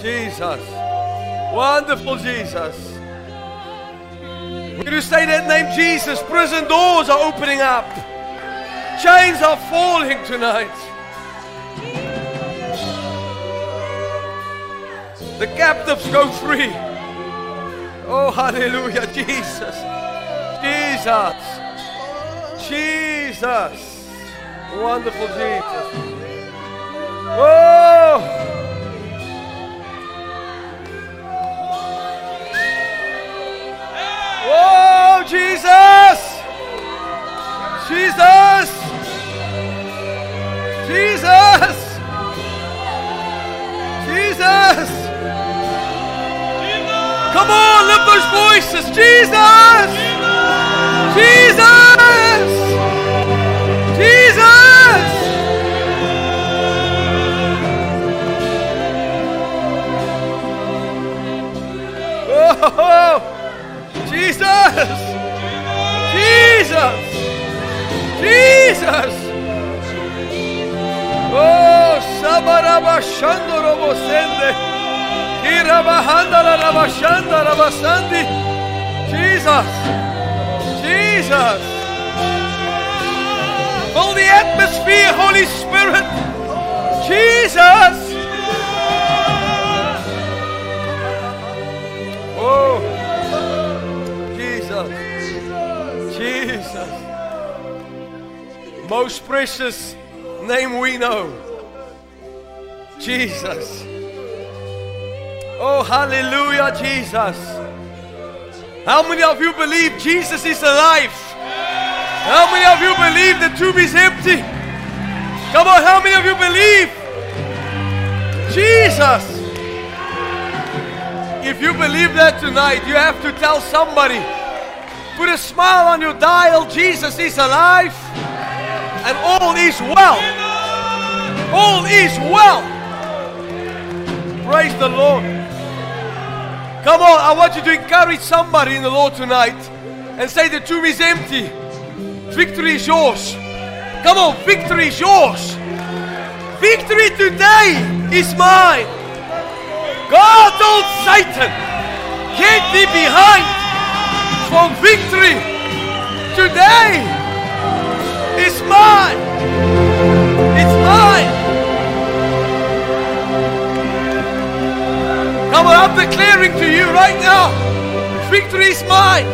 Jesus. Wonderful Jesus. When you say that name, Jesus, prison doors are opening up. Chains are falling tonight. The captives go free. Oh, hallelujah, Jesus. Jesus. Jesus. Wonderful Jesus. Oh. Come on, lift those voices. Jesus. Jesus. Jesus. Oh, Jesus. Jesus. Jesus. Oh, Sabaraba Jesus. Jesus. Fill the atmosphere, Holy Spirit. Jesus. Oh, Jesus. Jesus. Most precious name we know. Jesus. Oh, hallelujah, Jesus. How many of you believe Jesus is alive? How many of you believe the tomb is empty? Come on, how many of you believe? Jesus. If you believe that tonight, you have to tell somebody. Put a smile on your dial. Jesus is alive. And all is well. All is well. Praise the Lord. Come on, I want you to encourage somebody in the Lord tonight and say the tomb is empty. Victory is yours. Come on, victory is yours. Victory today is mine. God told Satan, get thee behind from victory today is mine. On, I'm declaring to you right now victory is mine.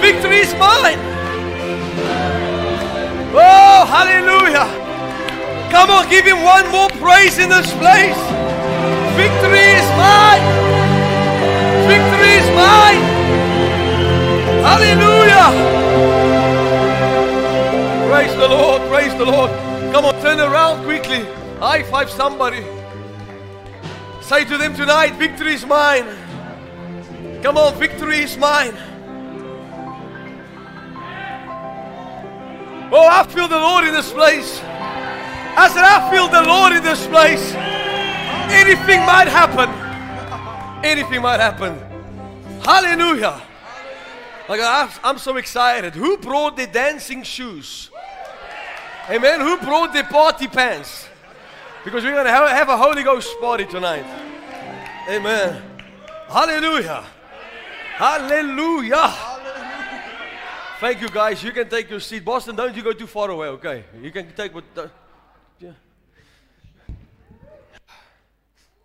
Victory is mine. Oh, hallelujah. Come on, give him one more praise in this place. Victory is mine. Victory is mine. Hallelujah. Praise the Lord. Praise the Lord. Come on, turn around quickly. High five somebody. Say to them tonight, victory is mine. Come on, victory is mine. Oh, I feel the Lord in this place. I said, I feel the Lord in this place. Anything might happen. Anything might happen. Hallelujah. Like I'm, I'm so excited. Who brought the dancing shoes? Amen. Who brought the party pants? Because we're going to have, a Holy Ghost party tonight. Amen. Hallelujah. Hallelujah. Thank you, guys. You can take your seat. Boston, don't you go too far away, okay? You can take what. The, yeah.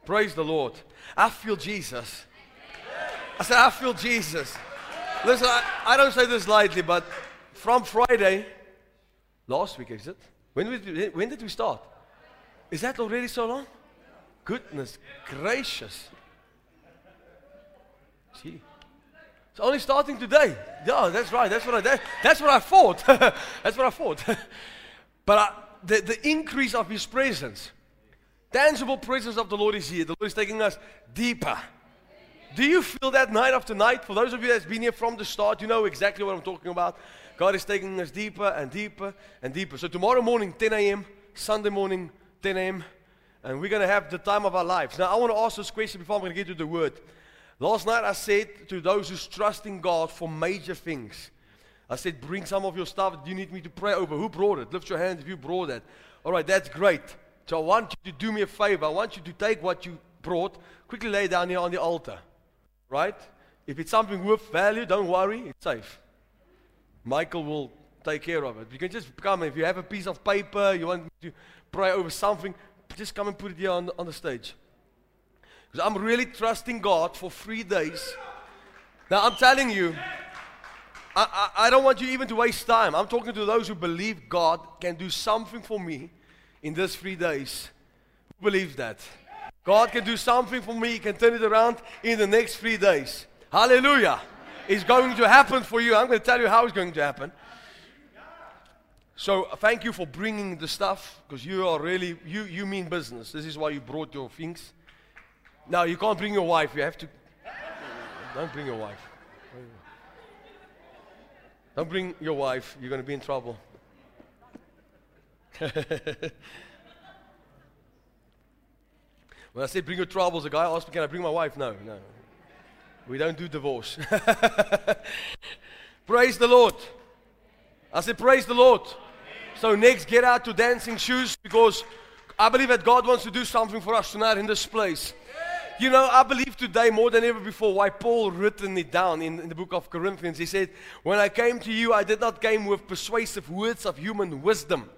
Praise the Lord. I feel Jesus. I said, I feel Jesus. Listen, I, I don't say this lightly, but from Friday, last week, is it? When, we, when did we start? Is that already so long? Goodness gracious. Gee. It's only starting today. Yeah, that's right. That's what I that, that's what I thought. that's what I thought. but I, the, the increase of his presence, tangible presence of the Lord is here. The Lord is taking us deeper. Do you feel that night after night? For those of you that's been here from the start, you know exactly what I'm talking about. God is taking us deeper and deeper and deeper. So tomorrow morning, 10 a.m., Sunday morning, 10 a.m., and we're going to have the time of our lives. Now, I want to ask this question before I'm going to get to the word. Last night, I said to those who's trusting God for major things, I said, bring some of your stuff. Do you need me to pray over? Who brought it? Lift your hand if you brought that. All right, that's great. So I want you to do me a favor. I want you to take what you brought, quickly lay down here on the altar. Right? If it's something worth value, don't worry, it's safe. Michael will take care of it. You can just come. If you have a piece of paper, you want to pray over something, just come and put it here on the, on the stage. Because I'm really trusting God for three days. Now, I'm telling you, I, I, I don't want you even to waste time. I'm talking to those who believe God can do something for me in these three days. Who believes that? God can do something for me, He can turn it around in the next three days. Hallelujah. It's going to happen for you. I'm going to tell you how it's going to happen. So uh, thank you for bringing the stuff because you are really you you mean business. This is why you brought your things. Now you can't bring your wife. You have to. Don't bring your wife. Don't bring your wife. You're going to be in trouble. when I say bring your troubles, a guy asked me, "Can I bring my wife?" No, no. We don't do divorce. praise the Lord. I said, praise the Lord. So next, get out to dancing shoes because I believe that God wants to do something for us tonight in this place. You know, I believe today more than ever before why Paul written it down in, in the book of Corinthians. He said, When I came to you, I did not came with persuasive words of human wisdom.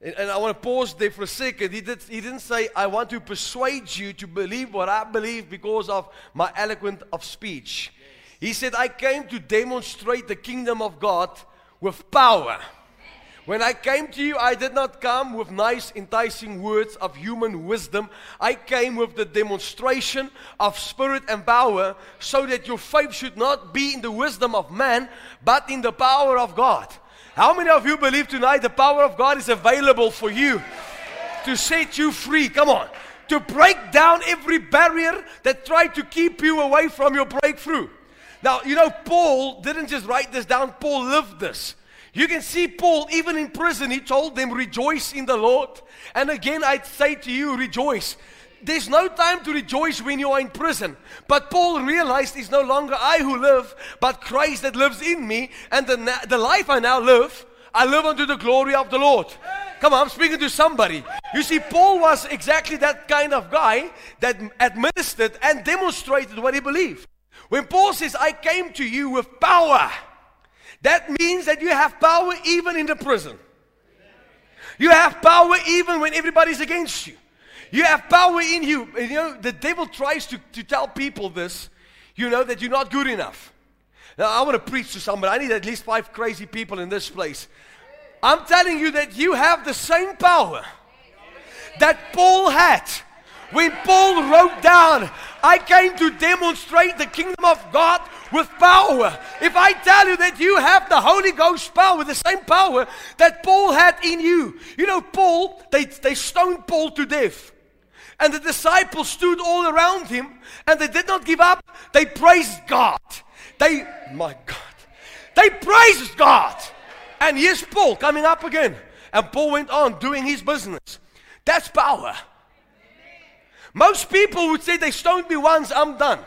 And, and I want to pause there for a second. He, did, he didn't say, I want to persuade you to believe what I believe because of my eloquent of speech. He said, I came to demonstrate the kingdom of God with power. When I came to you, I did not come with nice, enticing words of human wisdom. I came with the demonstration of spirit and power so that your faith should not be in the wisdom of man, but in the power of God. How many of you believe tonight the power of God is available for you to set you free? Come on. To break down every barrier that tried to keep you away from your breakthrough. Now, you know, Paul didn't just write this down, Paul lived this. You can see Paul, even in prison, he told them, Rejoice in the Lord. And again, I'd say to you, Rejoice. There's no time to rejoice when you are in prison. But Paul realized it's no longer I who live, but Christ that lives in me. And the, the life I now live, I live unto the glory of the Lord. Come on, I'm speaking to somebody. You see, Paul was exactly that kind of guy that administered and demonstrated what he believed. When Paul says, I came to you with power that means that you have power even in the prison. You have power even when everybody's against you. You have power in you. You know, the devil tries to, to tell people this, you know, that you're not good enough. Now, I want to preach to somebody. I need at least five crazy people in this place. I'm telling you that you have the same power that Paul had when Paul wrote down, I came to demonstrate the kingdom of God with power. If I tell you that you have the Holy Ghost power, the same power that Paul had in you. You know, Paul, they, they stoned Paul to death. And the disciples stood all around him and they did not give up. They praised God. They, my God, they praised God. And here's Paul coming up again. And Paul went on doing his business. That's power. Most people would say they stoned me once, I'm done.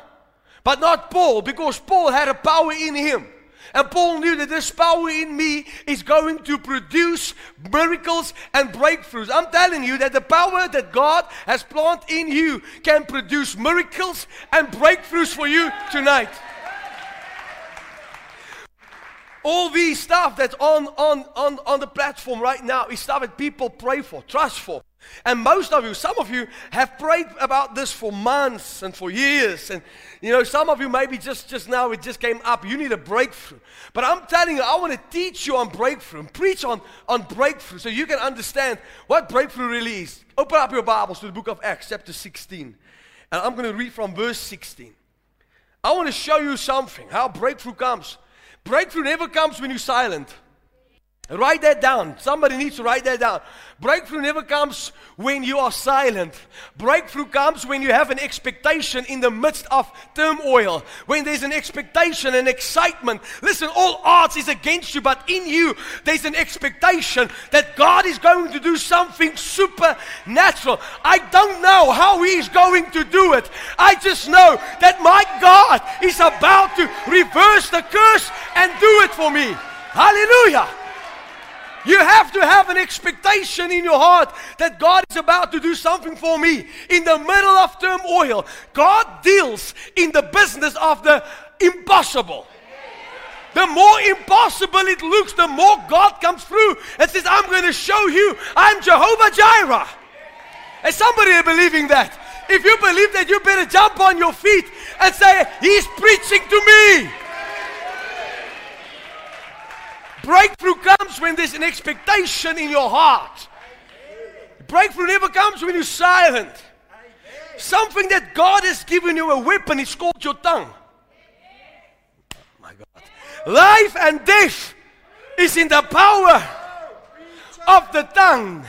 But not Paul, because Paul had a power in him. And Paul knew that this power in me is going to produce miracles and breakthroughs. I'm telling you that the power that God has planted in you can produce miracles and breakthroughs for you tonight. All these stuff that's on, on, on, on the platform right now is stuff that people pray for, trust for. And most of you, some of you have prayed about this for months and for years. And you know, some of you maybe just, just now it just came up. You need a breakthrough. But I'm telling you, I want to teach you on breakthrough and preach on, on breakthrough so you can understand what breakthrough really is. Open up your Bibles to the book of Acts, chapter 16. And I'm going to read from verse 16. I want to show you something, how breakthrough comes. Breakthrough never comes when you're silent. Write that down. Somebody needs to write that down. Breakthrough never comes when you are silent. Breakthrough comes when you have an expectation in the midst of turmoil. When there's an expectation and excitement. Listen, all odds is against you, but in you there's an expectation that God is going to do something supernatural. I don't know how He's going to do it. I just know that my God is about to reverse the curse and do it for me. Hallelujah. You have to have an expectation in your heart that God is about to do something for me. In the middle of turmoil, God deals in the business of the impossible. The more impossible it looks, the more God comes through and says, I'm going to show you I'm Jehovah Jireh. Is somebody believing that? If you believe that, you better jump on your feet and say, He's preaching to me. Breakthrough comes when there's an expectation in your heart. Breakthrough never comes when you're silent. Something that God has given you a weapon is called your tongue. my God. Life and death is in the power of the tongue.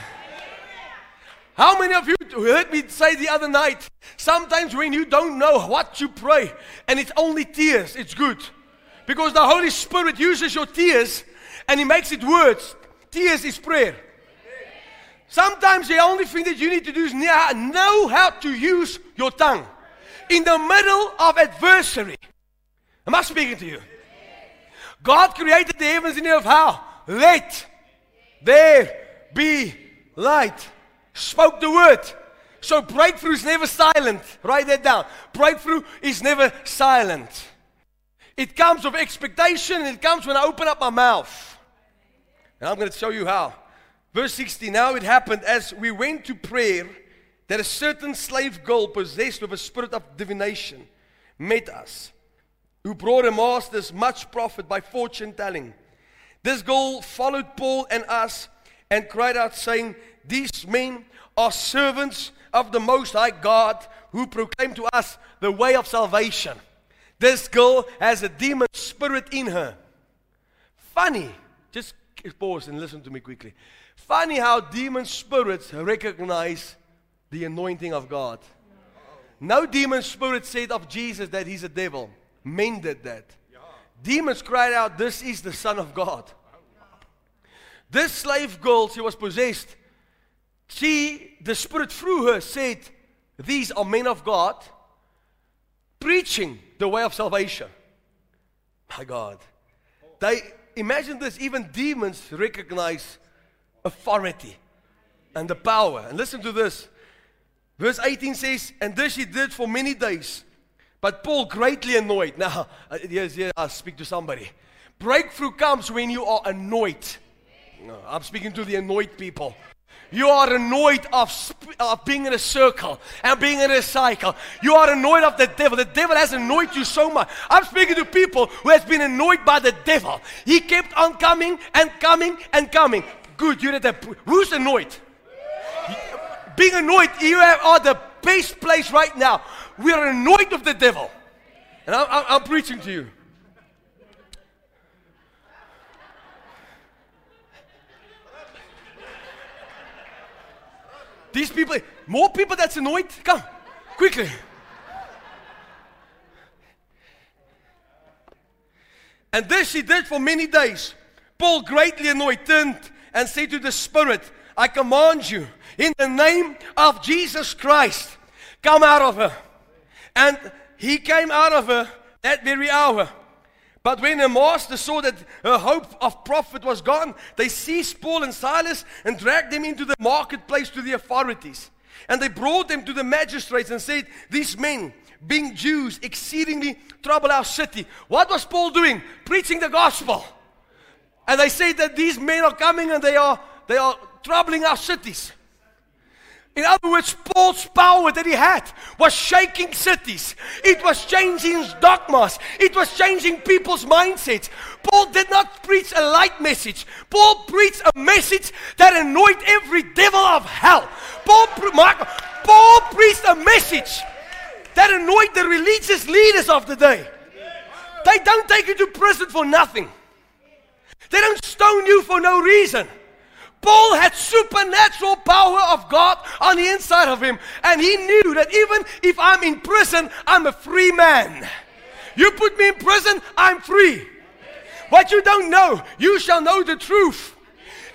How many of you heard me say the other night? Sometimes when you don't know what to pray and it's only tears, it's good. Because the Holy Spirit uses your tears and He makes it words. Tears is prayer. Sometimes the only thing that you need to do is know how to use your tongue. In the middle of adversity. Am I speaking to you? God created the heavens and the earth how? Let there be light. Spoke the word. So breakthrough is never silent. Write that down. Breakthrough is never silent. It comes with expectation and it comes when I open up my mouth. And I'm going to show you how. Verse 60 Now it happened as we went to prayer that a certain slave girl possessed with a spirit of divination met us, who brought her masters much profit by fortune telling. This girl followed Paul and us and cried out, saying, These men are servants of the Most High God who proclaim to us the way of salvation. This girl has a demon spirit in her. Funny. Pause and listen to me quickly. Funny how demon spirits recognize the anointing of God. No demon spirit said of Jesus that he's a devil. Men did that. Demons cried out, This is the Son of God. This slave girl, she was possessed. She, the Spirit through her, said, These are men of God preaching the way of salvation. My God. They imagine this, even demons recognize authority and the power. And listen to this. Verse 18 says, And this he did for many days. But Paul greatly annoyed. Now, uh, yes, yes, I'll speak to somebody. Breakthrough comes when you are annoyed. No, I'm speaking to the annoyed people. You are annoyed of, of being in a circle and being in a cycle. You are annoyed of the devil. The devil has annoyed you so much. I'm speaking to people who has been annoyed by the devil. He kept on coming and coming and coming. Good, you're the who's annoyed? Being annoyed, you are the best place right now. We are annoyed of the devil. And I'm, I'm, I'm preaching to you. These people, more people that's annoyed. Come, quickly. And this he did for many days. Paul, greatly annoyed, turned and said to the Spirit, I command you, in the name of Jesus Christ, come out of her. And he came out of her that very hour. But when the master saw that her hope of profit was gone, they seized Paul and Silas and dragged them into the marketplace to the authorities. And they brought them to the magistrates and said, These men, being Jews, exceedingly trouble our city. What was Paul doing? Preaching the gospel. And they say that these men are coming and they are, they are troubling our cities. In other words, Paul's power that he had was shaking cities. It was changing dogmas. It was changing people's mindsets. Paul did not preach a light message. Paul preached a message that annoyed every devil of hell. Paul, Paul preached a message that annoyed the religious leaders of the day. They don't take you to prison for nothing. They don't stone you for no reason. Paul had supernatural power of God on the inside of him. And he knew that even if I'm in prison, I'm a free man. You put me in prison, I'm free. What you don't know, you shall know the truth.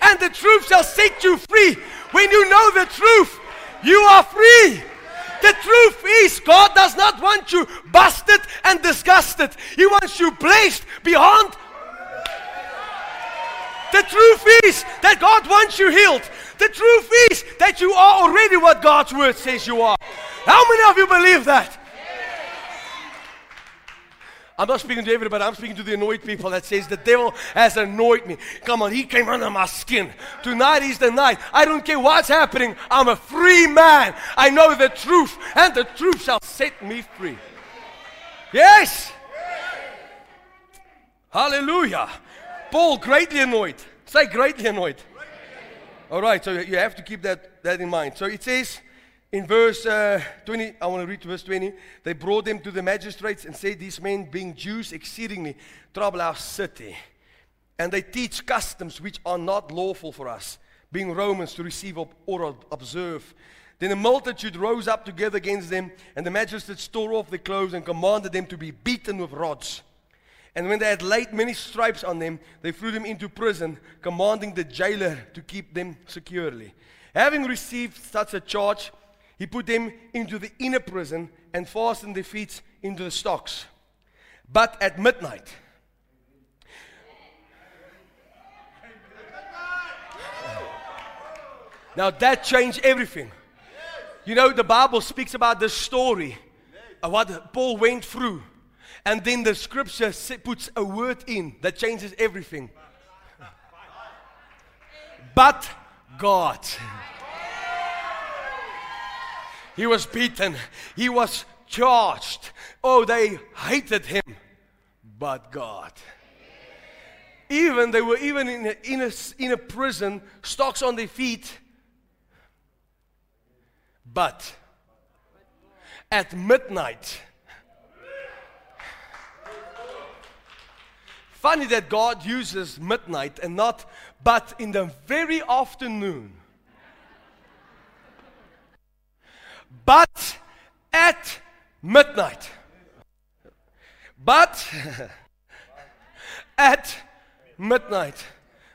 And the truth shall set you free. When you know the truth, you are free. The truth is, God does not want you busted and disgusted. He wants you placed beyond The truth is that God wants you healed. The truth is that you are already what God's word says you are. How many of you believe that? I'm not speaking to everybody, I'm speaking to the annoyed people that says the devil has annoyed me. Come on, he came under my skin. Tonight is the night. I don't care what's happening. I'm a free man. I know the truth, and the truth shall set me free. Yes. Hallelujah. Paul, greatly annoyed. Say greatly annoyed. All right, so you have to keep that, that in mind. So it says in verse uh, 20, I want to read verse 20. They brought them to the magistrates and said, These men, being Jews, exceedingly trouble our city. And they teach customs which are not lawful for us, being Romans, to receive or observe. Then the multitude rose up together against them, and the magistrates tore off their clothes and commanded them to be beaten with rods. And when they had laid many stripes on them, they threw them into prison, commanding the jailer to keep them securely. Having received such a charge, he put them into the inner prison and fastened their feet into the stocks. But at midnight, now that changed everything. You know, the Bible speaks about this story of what Paul went through. And then the scripture puts a word in that changes everything. But God. He was beaten. He was charged. Oh, they hated him. But God. Even they were even in a, in a, in a prison, stocks on their feet. But at midnight, Funny that God uses midnight and not, but in the very afternoon. But at midnight. But at midnight.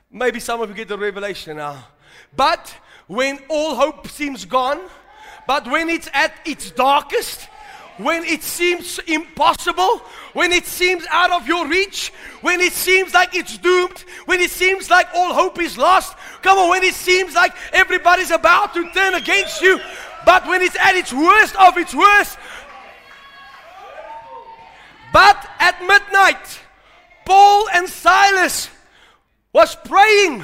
Maybe some of you get the revelation now. But when all hope seems gone, but when it's at its darkest, when it seems impossible, when it seems out of your reach, when it seems like it's doomed, when it seems like all hope is lost. Come on, when it seems like everybody's about to turn against you, but when it's at its worst of its worst. But at midnight, Paul and Silas was praying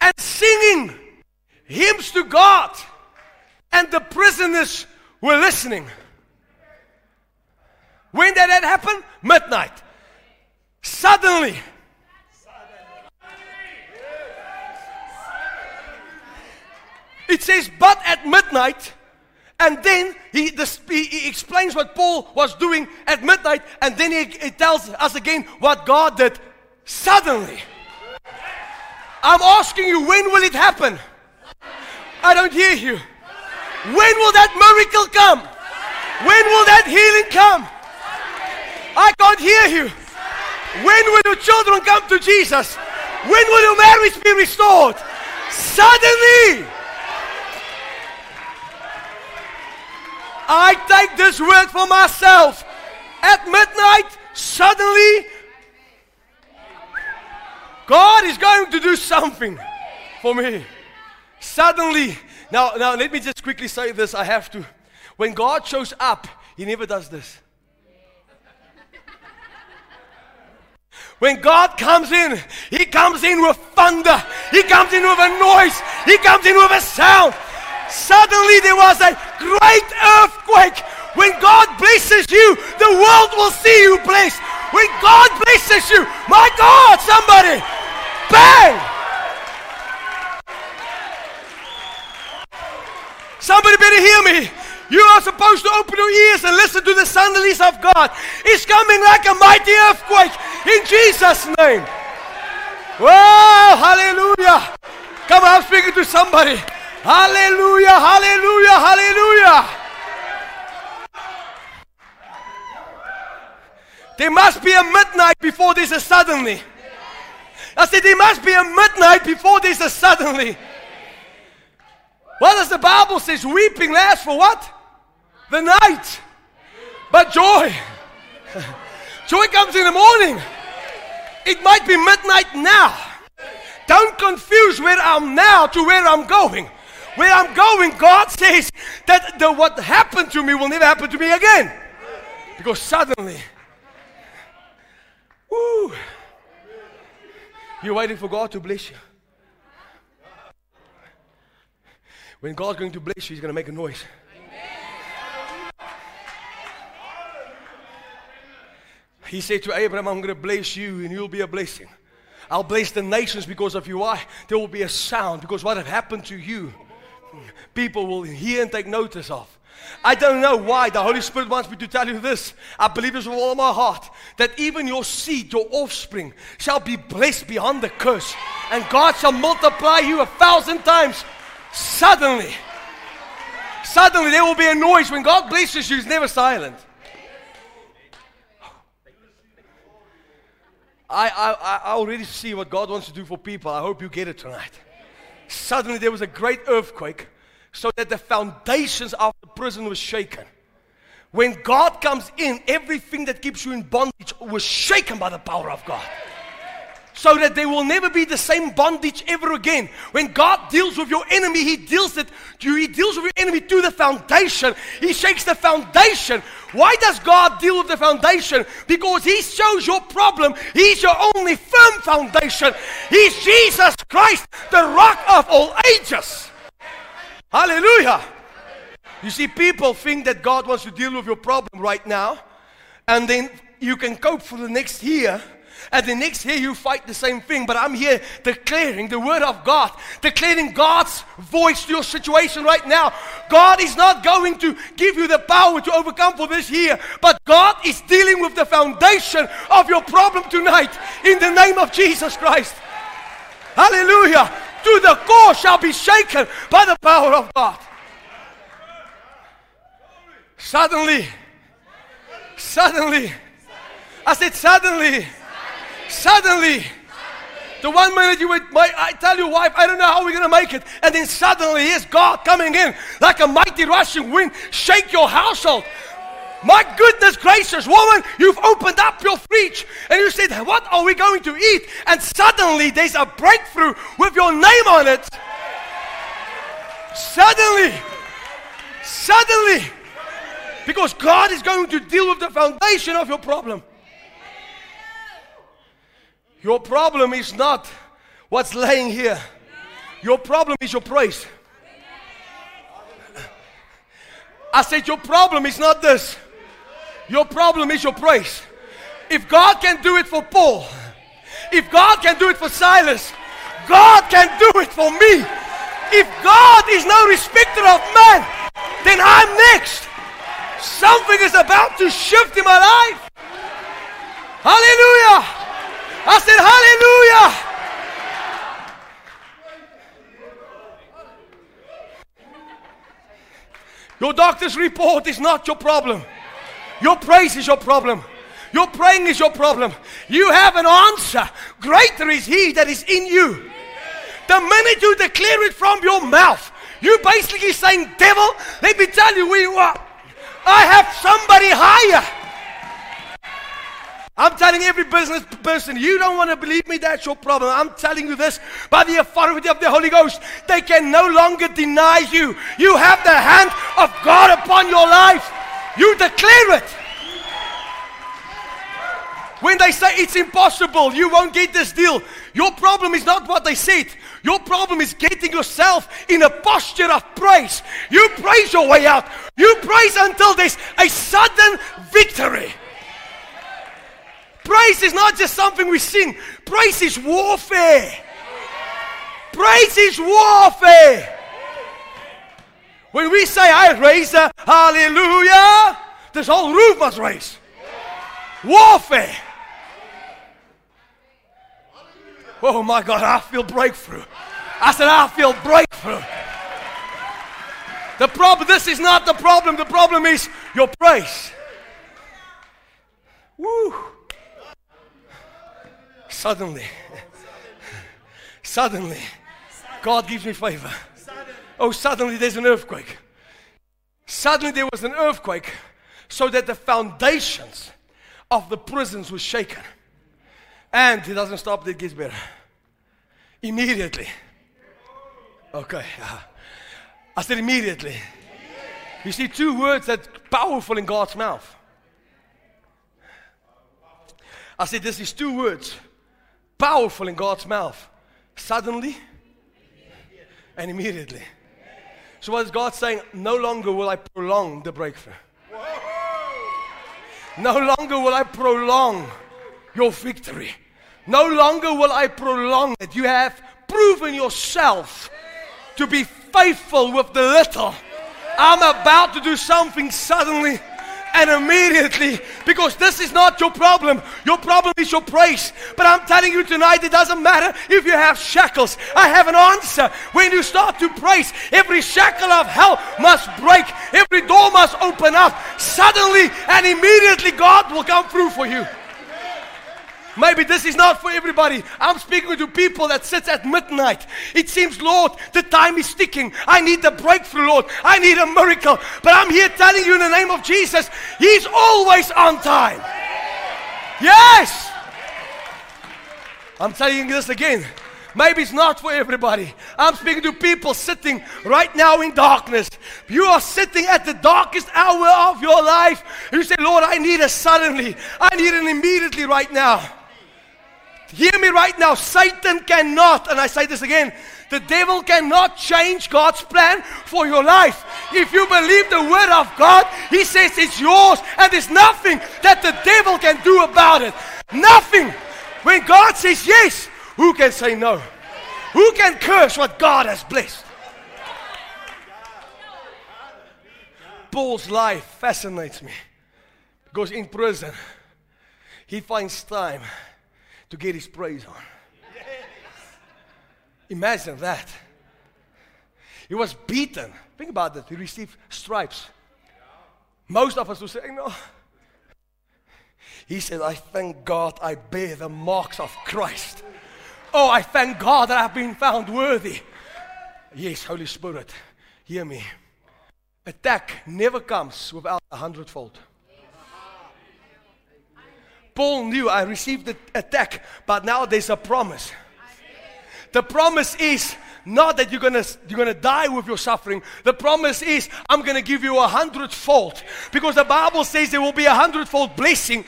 and singing hymns to God, and the prisoners were listening. When did that happen? Midnight. Suddenly. It says, but at midnight, and then he, the, he, explains what Paul was doing at midnight, and then he, he tells us again what God did suddenly. I'm asking you, when will it happen? I don't hear you. When will that miracle come? When will that healing come? I can't hear you. When will your children come to Jesus? When will your marriage be restored? Suddenly. I take this word for myself. At midnight, suddenly, God is going to do something for me. Suddenly, now, now let me just quickly say this. I have to. When God shows up, He never does this. When God comes in, He comes in with thunder. He comes in with a noise. He comes in with a sound. Suddenly there was a great earthquake. When God blesses you, the world will see you blessed. When God blesses you, my God, somebody, bang! Somebody better hear me. You are supposed to open your ears and listen to the suddenlies of God. It's coming like a mighty earthquake in Jesus' name. Whoa, hallelujah. Come on, I'm speaking to somebody. Hallelujah, hallelujah, hallelujah. There must be a midnight before there's a suddenly. I said, there must be a midnight before there's a suddenly. What does the Bible says? Weeping lasts for what? The night. But joy. joy comes in the morning. It might be midnight now. Don't confuse where I'm now to where I'm going. Where I'm going, God says that the, what happened to me will never happen to me again. Because suddenly, woo, you're waiting for God to bless you. When God's going to bless you, He's going to make a noise. He said to Abraham, I'm going to bless you and you'll be a blessing. I'll bless the nations because of you. Why? There will be a sound because what have happened to you, people will hear and take notice of. I don't know why the Holy Spirit wants me to tell you this. I believe this with all my heart that even your seed, your offspring, shall be blessed beyond the curse, and God shall multiply you a thousand times. Suddenly, suddenly there will be a noise when God blesses you. He's never silent. I, I, I already see what God wants to do for people. I hope you get it tonight. Suddenly there was a great earthquake so that the foundations of the prison was shaken. When God comes in, everything that keeps you in bondage was shaken by the power of God so that there will never be the same bondage ever again. When God deals with your enemy, He deals it. He deals with your enemy to the foundation. He shakes the foundation. Why does God deal with the foundation? Because He shows your problem. He's your only firm foundation. He's Jesus Christ, the rock of all ages. Hallelujah. You see, people think that God wants to deal with your problem right now, and then you can cope for the next year and the next year you fight the same thing. But I'm here declaring the word of God, declaring God's voice to your situation right now. God is not going to give you the power to overcome for this year, but God is dealing with the foundation of your problem tonight in the name of Jesus Christ. Hallelujah. To the core shall be shaken by the power of God. Suddenly, suddenly, I said, suddenly Suddenly, the one minute you would, I tell your wife, I don't know how we're going to make it. And then suddenly, here's God coming in like a mighty rushing wind, shake your household. My goodness gracious, woman, you've opened up your fridge and you said, What are we going to eat? And suddenly there's a breakthrough with your name on it. Suddenly, suddenly, because God is going to deal with the foundation of your problem. Your problem is not what's laying here. Your problem is your praise. I said, Your problem is not this. Your problem is your praise. If God can do it for Paul, if God can do it for Silas, God can do it for me. If God is no respecter of man, then I'm next. Something is about to shift in my life. Hallelujah. I said, Hallelujah. Your doctor's report is not your problem. Your praise is your problem. Your praying is your problem. You have an answer. Greater is He that is in you. The minute you declare it from your mouth, you basically saying, Devil, let me tell you who you are. I have somebody higher. I'm telling every business person, you don't want to believe me, that's your problem. I'm telling you this by the authority of the Holy Ghost. They can no longer deny you. You have the hand of God upon your life. You declare it. When they say it's impossible, you won't get this deal. Your problem is not what they said. Your problem is getting yourself in a posture of praise. You praise your way out. You praise until there's a sudden victory. Praise is not just something we sing, praise is warfare. Praise is warfare. When we say, I raise a hallelujah, this whole roof must raise. Warfare. Oh my God, I feel breakthrough. I said, I feel breakthrough. The problem, this is not the problem. The problem is your praise. Woo. Suddenly, suddenly, God gives me favor. Oh, suddenly there's an earthquake. Suddenly there was an earthquake so that the foundations of the prisons were shaken. And it doesn't stop, it gets better. Immediately. Okay. Uh-huh. I said immediately. You see, two words that powerful in God's mouth. I said, this is two words powerful in God's mouth. Suddenly and immediately. So, what is God saying? No longer will I prolong the breakthrough. No longer will I prolong your victory. No longer will I prolong it. You have proven yourself to be faithful with the little. I'm about to do something suddenly and immediately because this is not your problem. Your problem is your praise. But I'm telling you tonight, it doesn't matter if you have shackles. I have an answer. When you start to praise, every shackle of hell must break, every door must open up. Suddenly and immediately, God will come through for you. Maybe this is not for everybody. I'm speaking to people that sits at midnight. It seems, Lord, the time is ticking. I need the breakthrough, Lord. I need a miracle. But I'm here telling you in the name of Jesus, He's always on time. Yes. I'm telling you this again. Maybe it's not for everybody. I'm speaking to people sitting right now in darkness. You are sitting at the darkest hour of your life. You say, Lord, I need a suddenly. I need an immediately right now. Hear me right now. Satan cannot, and I say this again, the devil cannot change God's plan for your life. If you believe the word of God, he says it's yours, and there's nothing that the devil can do about it. Nothing. When God says yes, who can say no? Who can curse what God has blessed? Paul's life fascinates me because in prison, he finds time to get his praise on. Yes. Imagine that. He was beaten. Think about that. He received stripes. Most of us would say, no. He said, I thank God I bear the marks of Christ. Oh, I thank God that I've been found worthy. Yes, Holy Spirit, hear me. Attack never comes without a hundredfold. Paul knew I received the attack, but now there's a promise. The promise is not that you're gonna you're gonna die with your suffering. The promise is I'm gonna give you a hundredfold because the Bible says there will be a hundredfold blessing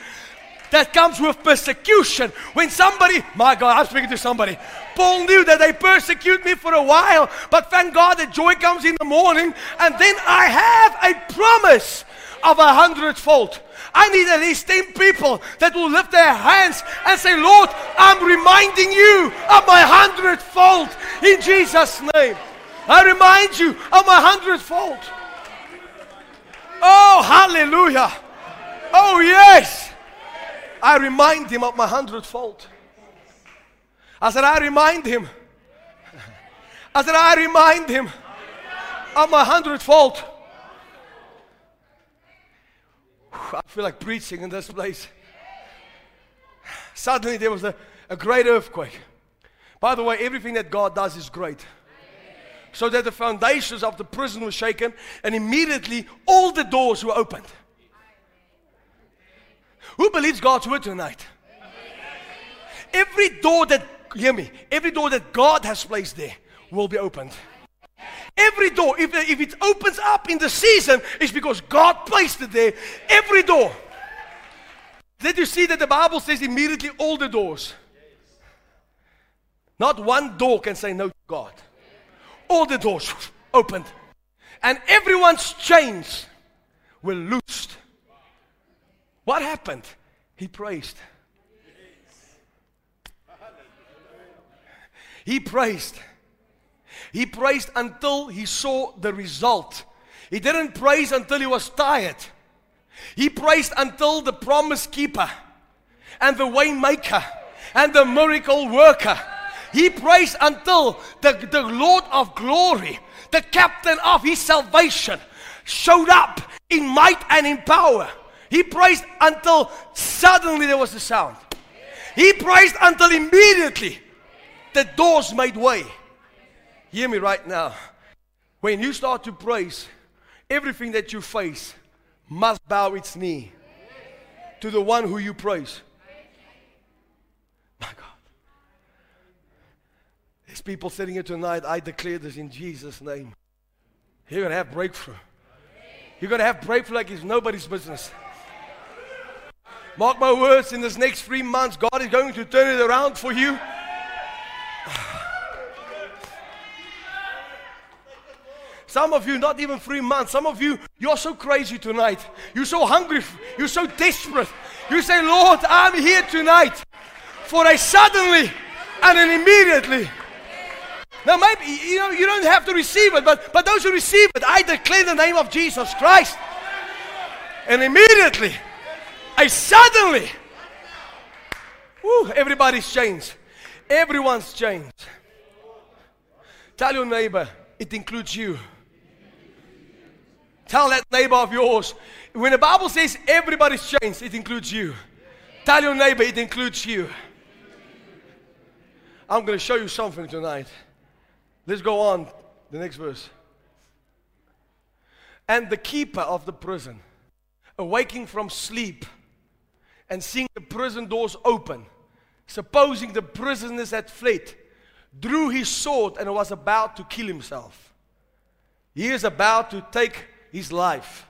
that comes with persecution. When somebody, my God, I'm speaking to somebody. Paul knew that they persecute me for a while, but thank God that joy comes in the morning, and then I have a promise of a hundredfold. I need at least 10 people that will lift their hands and say, Lord, I'm reminding you of my hundredfold in Jesus' name. I remind you of my hundredfold. Oh, hallelujah. Oh, yes. I remind him of my hundredfold. I said, I remind him. I said, I remind him of my hundredfold. I feel like preaching in this place. Suddenly there was a, a great earthquake. By the way, everything that God does is great. So that the foundations of the prison were shaken, and immediately all the doors were opened. Who believes God's word tonight? Every door that, hear me, every door that God has placed there will be opened. Every door, if, if it opens up in the season, it's because God placed it there. Every door. Did you see that the Bible says immediately all the doors? Not one door can say no to God. All the doors opened. And everyone's chains were loosed. What happened? He praised. He praised. He praised until he saw the result. He didn't praise until he was tired. He praised until the promise keeper and the way maker and the miracle worker. He praised until the, the Lord of glory, the captain of his salvation, showed up in might and in power. He praised until suddenly there was a sound. He praised until immediately the doors made way. Hear me right now. When you start to praise, everything that you face must bow its knee to the one who you praise. My God. There's people sitting here tonight. I declare this in Jesus' name. You're going to have breakthrough. You're going to have breakthrough like it's nobody's business. Mark my words, in this next three months, God is going to turn it around for you. Some of you, not even three months. Some of you, you're so crazy tonight. You're so hungry. You're so desperate. You say, Lord, I'm here tonight for a suddenly and an immediately. Now, maybe you know you don't have to receive it, but, but those who receive it, I declare the name of Jesus Christ. And immediately, a suddenly, whoo, everybody's changed. Everyone's changed. Tell your neighbor, it includes you. Tell that neighbor of yours. When the Bible says everybody's changed, it includes you. Tell your neighbor it includes you. I'm going to show you something tonight. Let's go on. The next verse. And the keeper of the prison, awaking from sleep and seeing the prison doors open, supposing the prisoners had fled, drew his sword and was about to kill himself. He is about to take his life.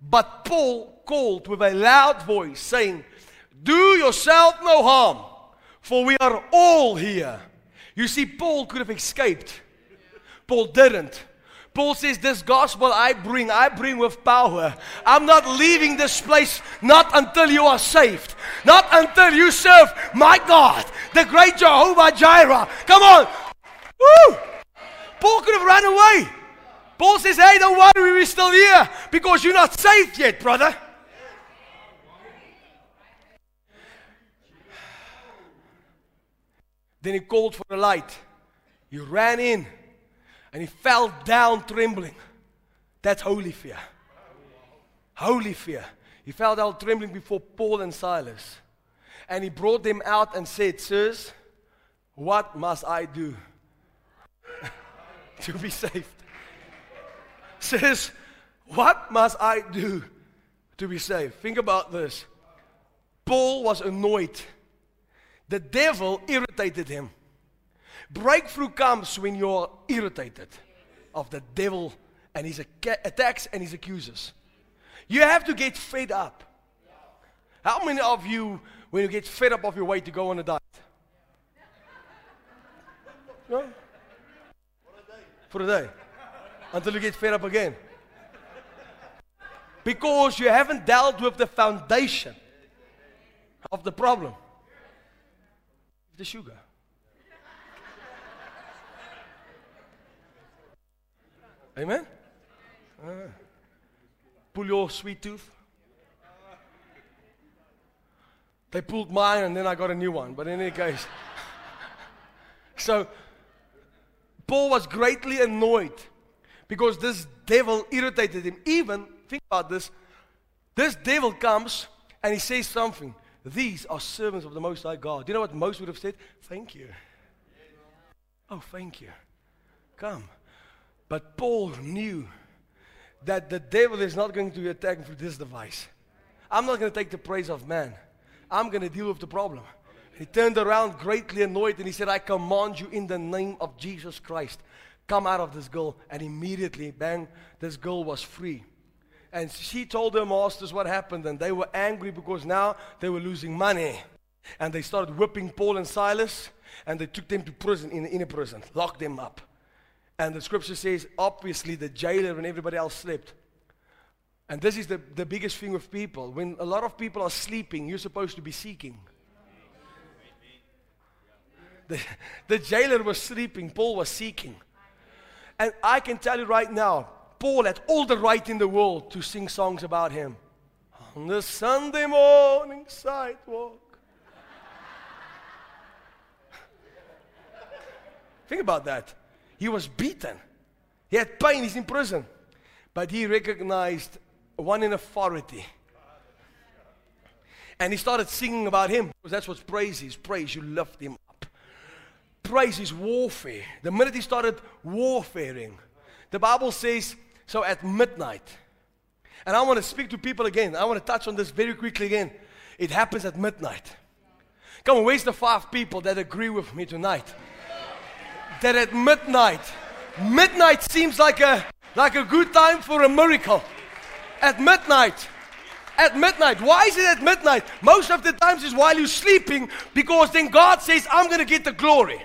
But Paul called with a loud voice, saying, Do yourself no harm, for we are all here. You see, Paul could have escaped. Paul didn't. Paul says, This gospel I bring, I bring with power. I'm not leaving this place not until you are saved, not until you serve my God, the great Jehovah Jireh. Come on. Woo! Paul could have run away. Paul says, Hey, don't worry, we're still here because you're not saved yet, brother. Then he called for a light. He ran in and he fell down trembling. That's holy fear. Holy fear. He fell down trembling before Paul and Silas. And he brought them out and said, Sirs, what must I do to be saved? Says, What must I do to be saved? Think about this. Paul was annoyed. The devil irritated him. Breakthrough comes when you're irritated of the devil and his attacks and his accusers. You have to get fed up. How many of you, when you get fed up of your way to go on a diet? No? For a day until you get fed up again. Because you haven't dealt with the foundation of the problem the sugar. Amen? Uh, pull your sweet tooth. They pulled mine and then I got a new one. But in any case, so Paul was greatly annoyed because this devil irritated him. Even, think about this, this devil comes and he says something. These are servants of the Most High God. Do you know what most would have said? Thank you. Oh, thank you. Come. But Paul knew that the devil is not going to attack him through this device. I'm not going to take the praise of man. I'm going to deal with the problem. He turned around greatly annoyed and he said, I command you in the name of Jesus Christ come out of this girl. And immediately, bang, this girl was free. And she told her masters what happened, and they were angry because now they were losing money. And they started whipping Paul and Silas, and they took them to prison, in the inner prison, locked them up. And the scripture says, obviously, the jailer and everybody else slept. And this is the, the biggest thing with people. When a lot of people are sleeping, you're supposed to be seeking. The, the jailer was sleeping, Paul was seeking. And I can tell you right now, Paul had all the right in the world to sing songs about him. On the Sunday morning sidewalk. Think about that. He was beaten. He had pain. He's in prison. But he recognized one in authority. And he started singing about him because that's what praise is. Praise, you lift him praise is warfare. The minute he started warfaring, the Bible says, so at midnight. And I want to speak to people again. I want to touch on this very quickly again. It happens at midnight. Come on, where's the five people that agree with me tonight? that at midnight, midnight seems like a, like a good time for a miracle. At midnight. At midnight. Why is it at midnight? Most of the times is while you're sleeping because then God says, I'm going to get the glory.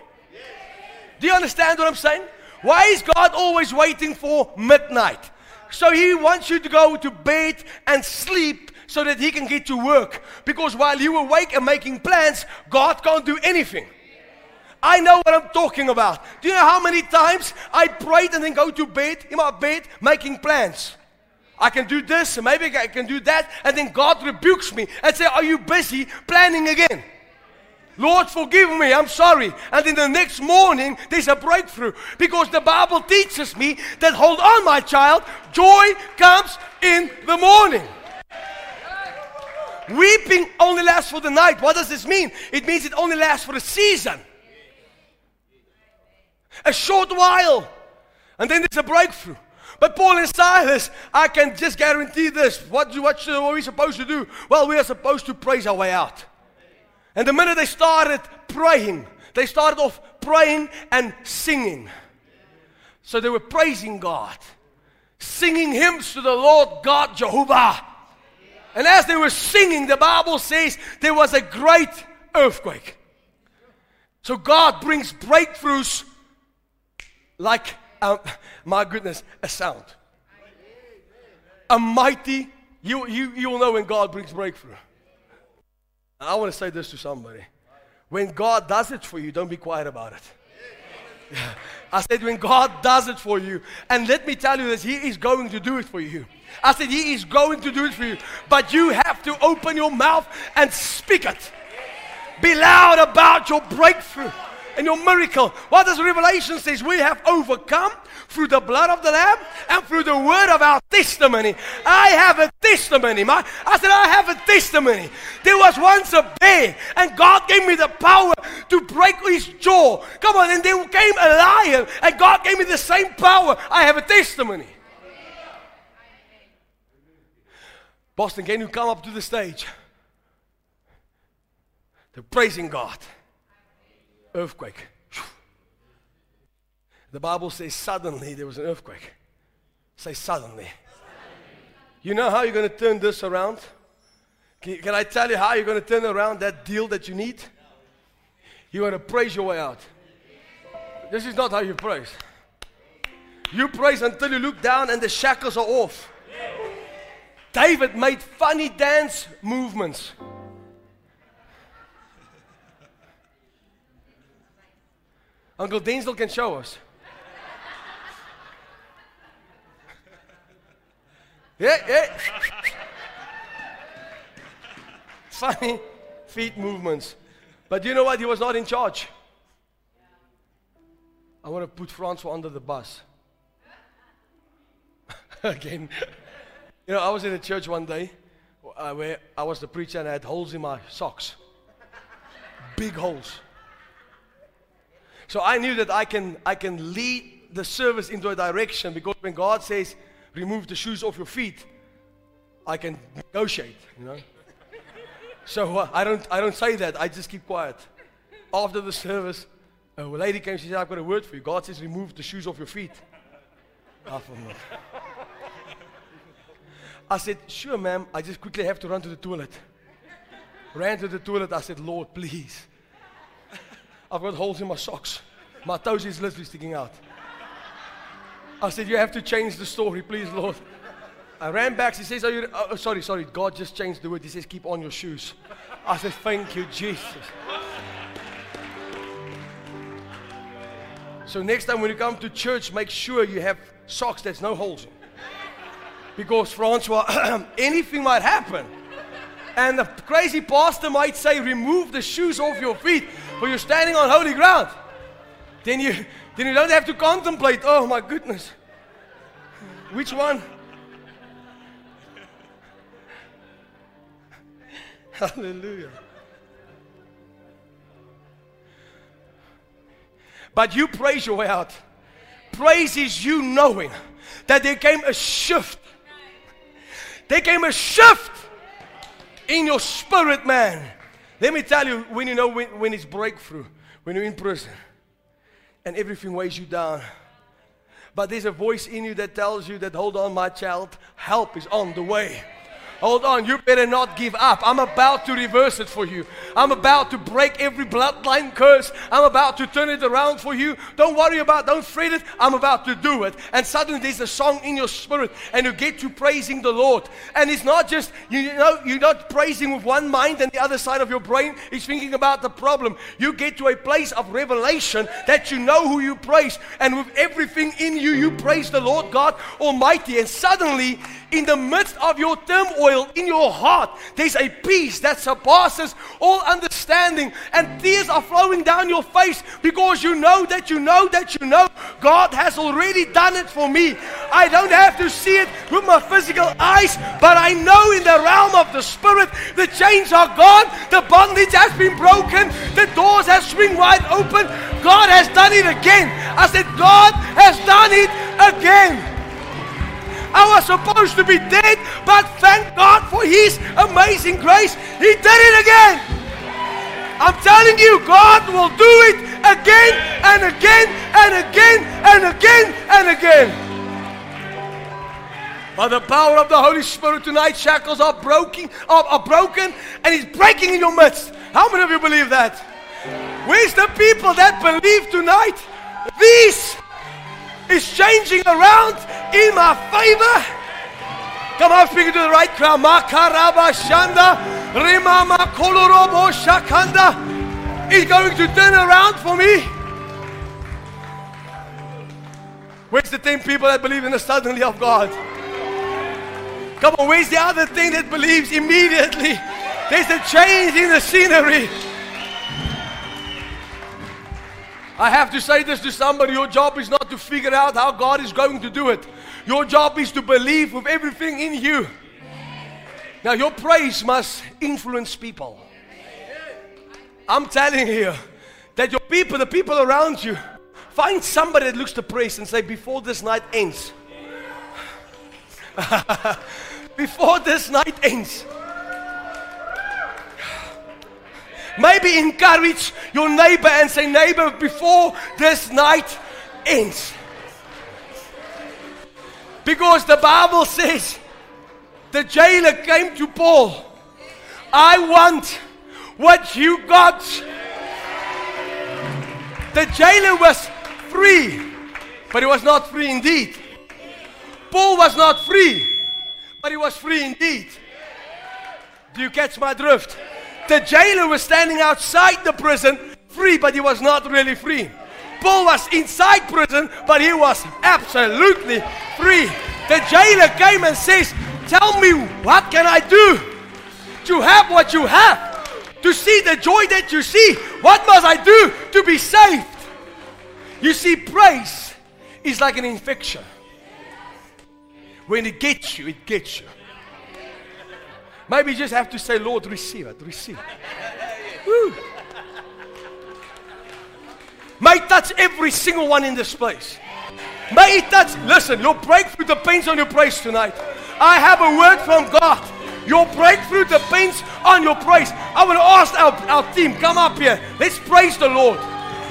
Do you understand what I'm saying? Why is God always waiting for midnight? So He wants you to go to bed and sleep so that He can get to work. Because while you awake and making plans, God can't do anything. I know what I'm talking about. Do you know how many times I prayed and then go to bed, in my bed, making plans? I can do this, and maybe I can do that, and then God rebukes me and say, Are you busy planning again? Lord, forgive me, I'm sorry. And in the next morning, there's a breakthrough because the Bible teaches me that, hold on, my child, joy comes in the morning. Weeping only lasts for the night. What does this mean? It means it only lasts for a season, a short while, and then there's a breakthrough. But Paul and Silas, I can just guarantee this. What, do, what, are we supposed to do? Well, we are supposed to praise our way out. And the minute they started praying, they started off praying and singing. So they were praising God, singing hymns to the Lord God Jehovah. And as they were singing, the Bible says there was a great earthquake. So God brings breakthroughs like, um, my goodness, a sound. A mighty, you, you, you will know when God brings breakthrough. I want to say this to somebody. When God does it for you, don't be quiet about it. I said, when God does it for you, and let me tell you this, He is going to do it for you. I said, He is going to do it for you. But you have to open your mouth and speak it. Be loud about your breakthrough and your miracle. What does Revelation says? We have overcome through the blood of the Lamb and through the word of our testimony. I have a testimony. My, I said, I have a testimony. There was once a bear, and God gave me the power to break his jaw. Come on, and there came a lion, and God gave me the same power. I have a testimony. Boston, can you come up to the stage? They're praising God earthquake. The Bible says suddenly there was an earthquake. Say suddenly. You know how you're going to turn this around? Can, can I tell you how you're going to turn around that deal that you need? You're going to praise your way out. This is not how you praise. You praise until you look down and the shackles are off. David made funny dance movements. Uncle Denzel can show us. Yeah, yeah. Funny feet movements. But you know what? He was not in charge. I want to put Francois under the bus. Again. You know, I was in a church one day uh, where I was the preacher and I had holes in my socks. Big holes. So I knew that I can, I can lead the service into a direction because when God says, remove the shoes off your feet, I can negotiate, you know. so uh, I, don't, I don't say that, I just keep quiet. After the service, a lady came, she said, I've got a word for you. God says, remove the shoes off your feet. I said, sure, ma'am. I just quickly have to run to the toilet. Ran to the toilet. I said, Lord, please I've got holes in my socks. My toes is literally sticking out. I said, You have to change the story, please, Lord. I ran back. He says, oh, you, uh, oh, sorry, sorry. God just changed the word. He says, Keep on your shoes. I said, Thank you, Jesus. So next time when you come to church, make sure you have socks that's no holes in. Because Francois, anything might happen. And the crazy pastor might say, remove the shoes off your feet for you're standing on holy ground. Then you, then you don't have to contemplate, oh my goodness, which one? Hallelujah. But you praise your way out. Praise is you knowing that there came a shift. There came a shift in your spirit, man. Let me tell you when you know when, when it's breakthrough, when you're in prison. And everything weighs you down. But there's a voice in you that tells you that, hold on, my child, help is on the way. Hold on, you better not give up. I'm about to reverse it for you. I'm about to break every bloodline curse. I'm about to turn it around for you. Don't worry about, it. don't fret it. I'm about to do it. And suddenly there's a song in your spirit, and you get to praising the Lord. And it's not just, you know, you're not praising with one mind and the other side of your brain is thinking about the problem. You get to a place of revelation that you know who you praise. And with everything in you, you praise the Lord God Almighty. And suddenly, in the midst of your turmoil in your heart, there's a peace that surpasses all understanding, and tears are flowing down your face because you know that you know that you know God has already done it for me. I don't have to see it with my physical eyes, but I know in the realm of the spirit the chains are gone, the bondage has been broken, the doors have swung wide open. God has done it again. I said, God has done it again. I was supposed to be dead, but thank God for His amazing grace. He did it again. I'm telling you, God will do it again and again and again and again and again. By the power of the Holy Spirit tonight, shackles are broken, are, are broken, and He's breaking in your midst. How many of you believe that? Where's the people that believe tonight? These is changing around in my favor. Come on, speaking to the right crowd. Makaraba Shanda, Rimama Kolorobo Shakanda is going to turn around for me. Where's the 10 people that believe in the suddenly of God? Come on, where's the other thing that believes immediately? There's a change in the scenery. I have to say this to somebody your job is not to figure out how God is going to do it, your job is to believe with everything in you. Now, your praise must influence people. I'm telling you that your people, the people around you, find somebody that looks praise and say, Before this night ends, before this night ends, Maybe encourage your neighbor and say, Neighbor, before this night ends. Because the Bible says the jailer came to Paul. I want what you got. The jailer was free, but he was not free indeed. Paul was not free, but he was free indeed. Do you catch my drift? The jailer was standing outside the prison, free, but he was not really free. Paul was inside prison, but he was absolutely free. The jailer came and says, Tell me, what can I do to have what you have? To see the joy that you see? What must I do to be saved? You see, praise is like an infection. When it gets you, it gets you. Maybe you just have to say, Lord, receive it, receive it. Woo. May touch every single one in this place. May it touch, listen, your breakthrough depends on your praise tonight. I have a word from God. Your breakthrough depends on your praise. I want to ask our, our team, come up here. Let's praise the Lord.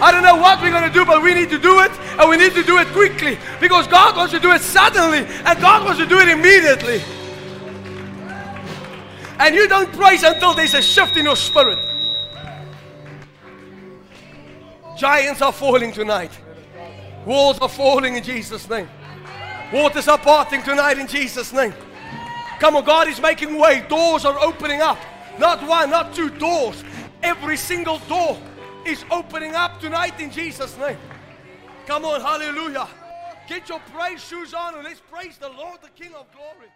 I don't know what we're going to do, but we need to do it, and we need to do it quickly because God wants to do it suddenly, and God wants to do it immediately. And you don't praise until there's a shift in your spirit. Giants are falling tonight. Walls are falling in Jesus' name. Waters are parting tonight in Jesus' name. Come on, God is making way. Doors are opening up. Not one, not two doors. Every single door is opening up tonight in Jesus' name. Come on, hallelujah. Get your praise shoes on and let's praise the Lord, the King of glory.